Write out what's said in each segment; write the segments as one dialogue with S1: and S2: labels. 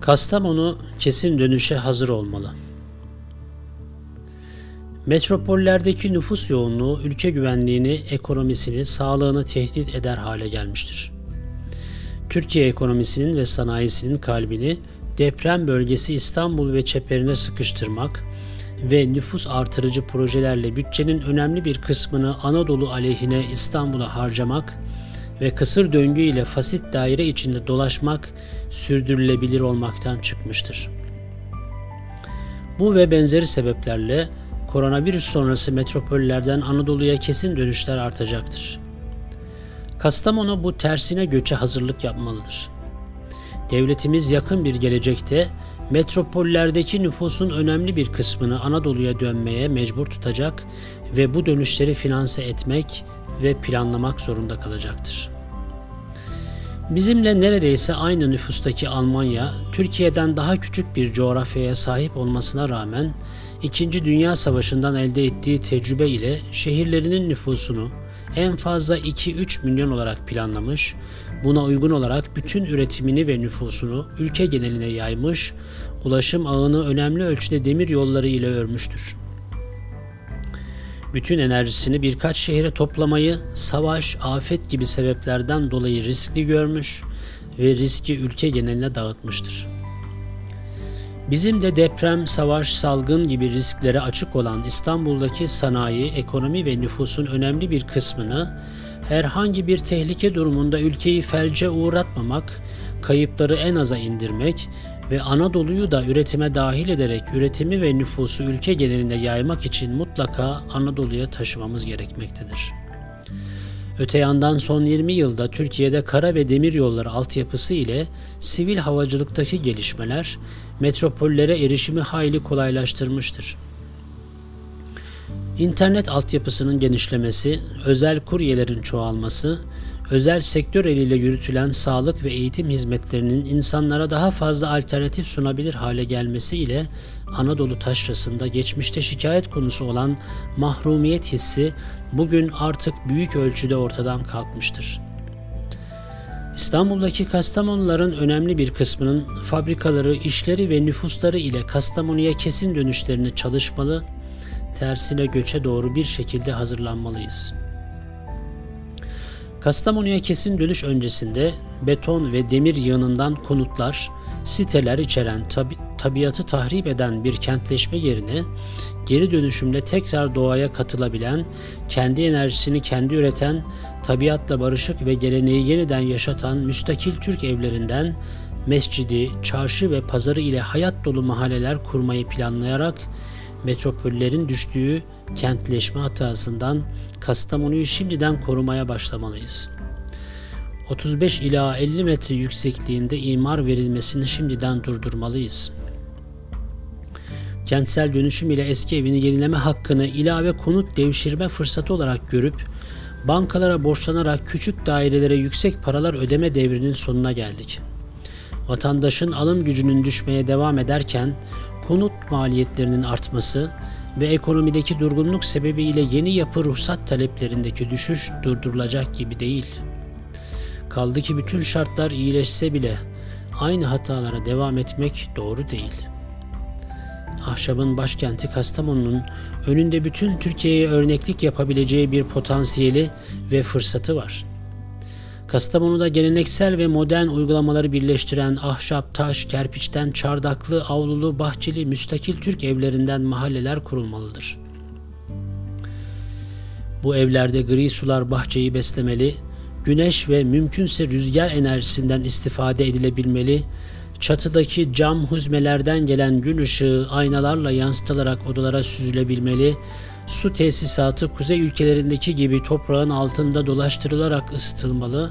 S1: Kastamonu kesin dönüşe hazır olmalı. Metropollerdeki nüfus yoğunluğu ülke güvenliğini, ekonomisini, sağlığını tehdit eder hale gelmiştir. Türkiye ekonomisinin ve sanayisinin kalbini deprem bölgesi İstanbul ve çeperine sıkıştırmak ve nüfus artırıcı projelerle bütçenin önemli bir kısmını Anadolu aleyhine İstanbul'a harcamak ve kısır döngü ile fasit daire içinde dolaşmak sürdürülebilir olmaktan çıkmıştır. Bu ve benzeri sebeplerle koronavirüs sonrası metropollerden Anadolu'ya kesin dönüşler artacaktır. Kastamonu bu tersine göçe hazırlık yapmalıdır. Devletimiz yakın bir gelecekte metropollerdeki nüfusun önemli bir kısmını Anadolu'ya dönmeye mecbur tutacak ve bu dönüşleri finanse etmek ve planlamak zorunda kalacaktır. Bizimle neredeyse aynı nüfustaki Almanya, Türkiye'den daha küçük bir coğrafyaya sahip olmasına rağmen İkinci Dünya Savaşı'ndan elde ettiği tecrübe ile şehirlerinin nüfusunu en fazla 2-3 milyon olarak planlamış, buna uygun olarak bütün üretimini ve nüfusunu ülke geneline yaymış, ulaşım ağını önemli ölçüde demir yolları ile örmüştür bütün enerjisini birkaç şehre toplamayı savaş, afet gibi sebeplerden dolayı riskli görmüş ve riski ülke geneline dağıtmıştır. Bizim de deprem, savaş, salgın gibi risklere açık olan İstanbul'daki sanayi, ekonomi ve nüfusun önemli bir kısmını herhangi bir tehlike durumunda ülkeyi felce uğratmamak, kayıpları en aza indirmek ve Anadolu'yu da üretime dahil ederek üretimi ve nüfusu ülke genelinde yaymak için mutlaka Anadolu'ya taşımamız gerekmektedir. Öte yandan son 20 yılda Türkiye'de kara ve demir yolları altyapısı ile sivil havacılıktaki gelişmeler metropollere erişimi hayli kolaylaştırmıştır. İnternet altyapısının genişlemesi, özel kuryelerin çoğalması, özel sektör eliyle yürütülen sağlık ve eğitim hizmetlerinin insanlara daha fazla alternatif sunabilir hale gelmesi ile Anadolu taşrasında geçmişte şikayet konusu olan mahrumiyet hissi bugün artık büyük ölçüde ortadan kalkmıştır. İstanbul'daki Kastamonuların önemli bir kısmının fabrikaları, işleri ve nüfusları ile Kastamonu'ya kesin dönüşlerini çalışmalı, tersine göçe doğru bir şekilde hazırlanmalıyız.'' Kastamonu'ya kesin dönüş öncesinde beton ve demir yığınından konutlar, siteler içeren tabi, tabiatı tahrip eden bir kentleşme yerine geri dönüşümle tekrar doğaya katılabilen, kendi enerjisini kendi üreten, tabiatla barışık ve geleneği yeniden yaşatan müstakil Türk evlerinden mescidi, çarşı ve pazarı ile hayat dolu mahalleler kurmayı planlayarak metropollerin düştüğü kentleşme hatasından Kastamonu'yu şimdiden korumaya başlamalıyız. 35 ila 50 metre yüksekliğinde imar verilmesini şimdiden durdurmalıyız. Kentsel dönüşüm ile eski evini yenileme hakkını ilave konut devşirme fırsatı olarak görüp bankalara borçlanarak küçük dairelere yüksek paralar ödeme devrinin sonuna geldik. Vatandaşın alım gücünün düşmeye devam ederken konut maliyetlerinin artması ve ekonomideki durgunluk sebebiyle yeni yapı ruhsat taleplerindeki düşüş durdurulacak gibi değil. Kaldı ki bütün şartlar iyileşse bile aynı hatalara devam etmek doğru değil. Ahşabın başkenti Kastamonu'nun önünde bütün Türkiye'ye örneklik yapabileceği bir potansiyeli ve fırsatı var.'' Kastamonu'da geleneksel ve modern uygulamaları birleştiren ahşap, taş, kerpiçten çardaklı, avlulu, bahçeli, müstakil Türk evlerinden mahalleler kurulmalıdır. Bu evlerde gri sular bahçeyi beslemeli, güneş ve mümkünse rüzgar enerjisinden istifade edilebilmeli, çatıdaki cam huzmelerden gelen gün ışığı aynalarla yansıtılarak odalara süzülebilmeli, Su tesisatı kuzey ülkelerindeki gibi toprağın altında dolaştırılarak ısıtılmalı,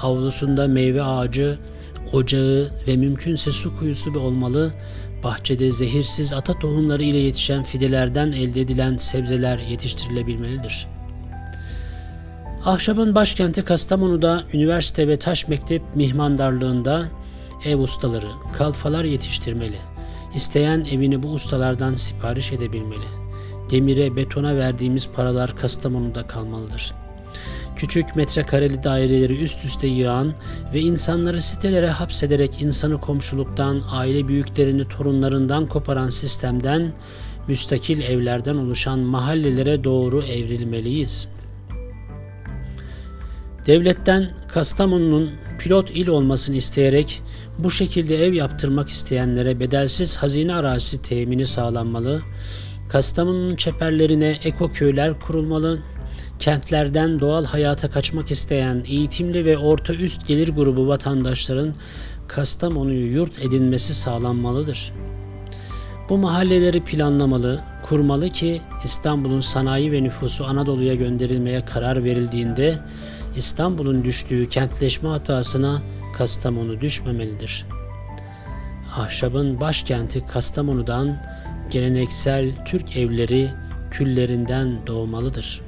S1: avlusunda meyve ağacı, ocağı ve mümkünse su kuyusu olmalı, bahçede zehirsiz ata tohumları ile yetişen fidelerden elde edilen sebzeler yetiştirilebilmelidir. Ahşabın başkenti Kastamonu'da üniversite ve taş mektep mihmandarlığında ev ustaları, kalfalar yetiştirmeli. İsteyen evini bu ustalardan sipariş edebilmeli.'' Demire, betona verdiğimiz paralar Kastamonu'da kalmalıdır. küçük metrekareli daireleri üst üste yığan ve insanları sitelere hapsederek insanı komşuluktan, aile büyüklerini torunlarından koparan sistemden müstakil evlerden oluşan mahallelere doğru evrilmeliyiz. Devletten Kastamonu'nun pilot il olmasını isteyerek bu şekilde ev yaptırmak isteyenlere bedelsiz hazine arazisi temini sağlanmalı. Kastamonu'nun çeperlerine eko köyler kurulmalı. Kentlerden doğal hayata kaçmak isteyen eğitimli ve orta üst gelir grubu vatandaşların Kastamonu'yu yurt edinmesi sağlanmalıdır. Bu mahalleleri planlamalı, kurmalı ki İstanbul'un sanayi ve nüfusu Anadolu'ya gönderilmeye karar verildiğinde İstanbul'un düştüğü kentleşme hatasına Kastamonu düşmemelidir. Ahşabın başkenti Kastamonu'dan geleneksel Türk evleri küllerinden doğmalıdır.''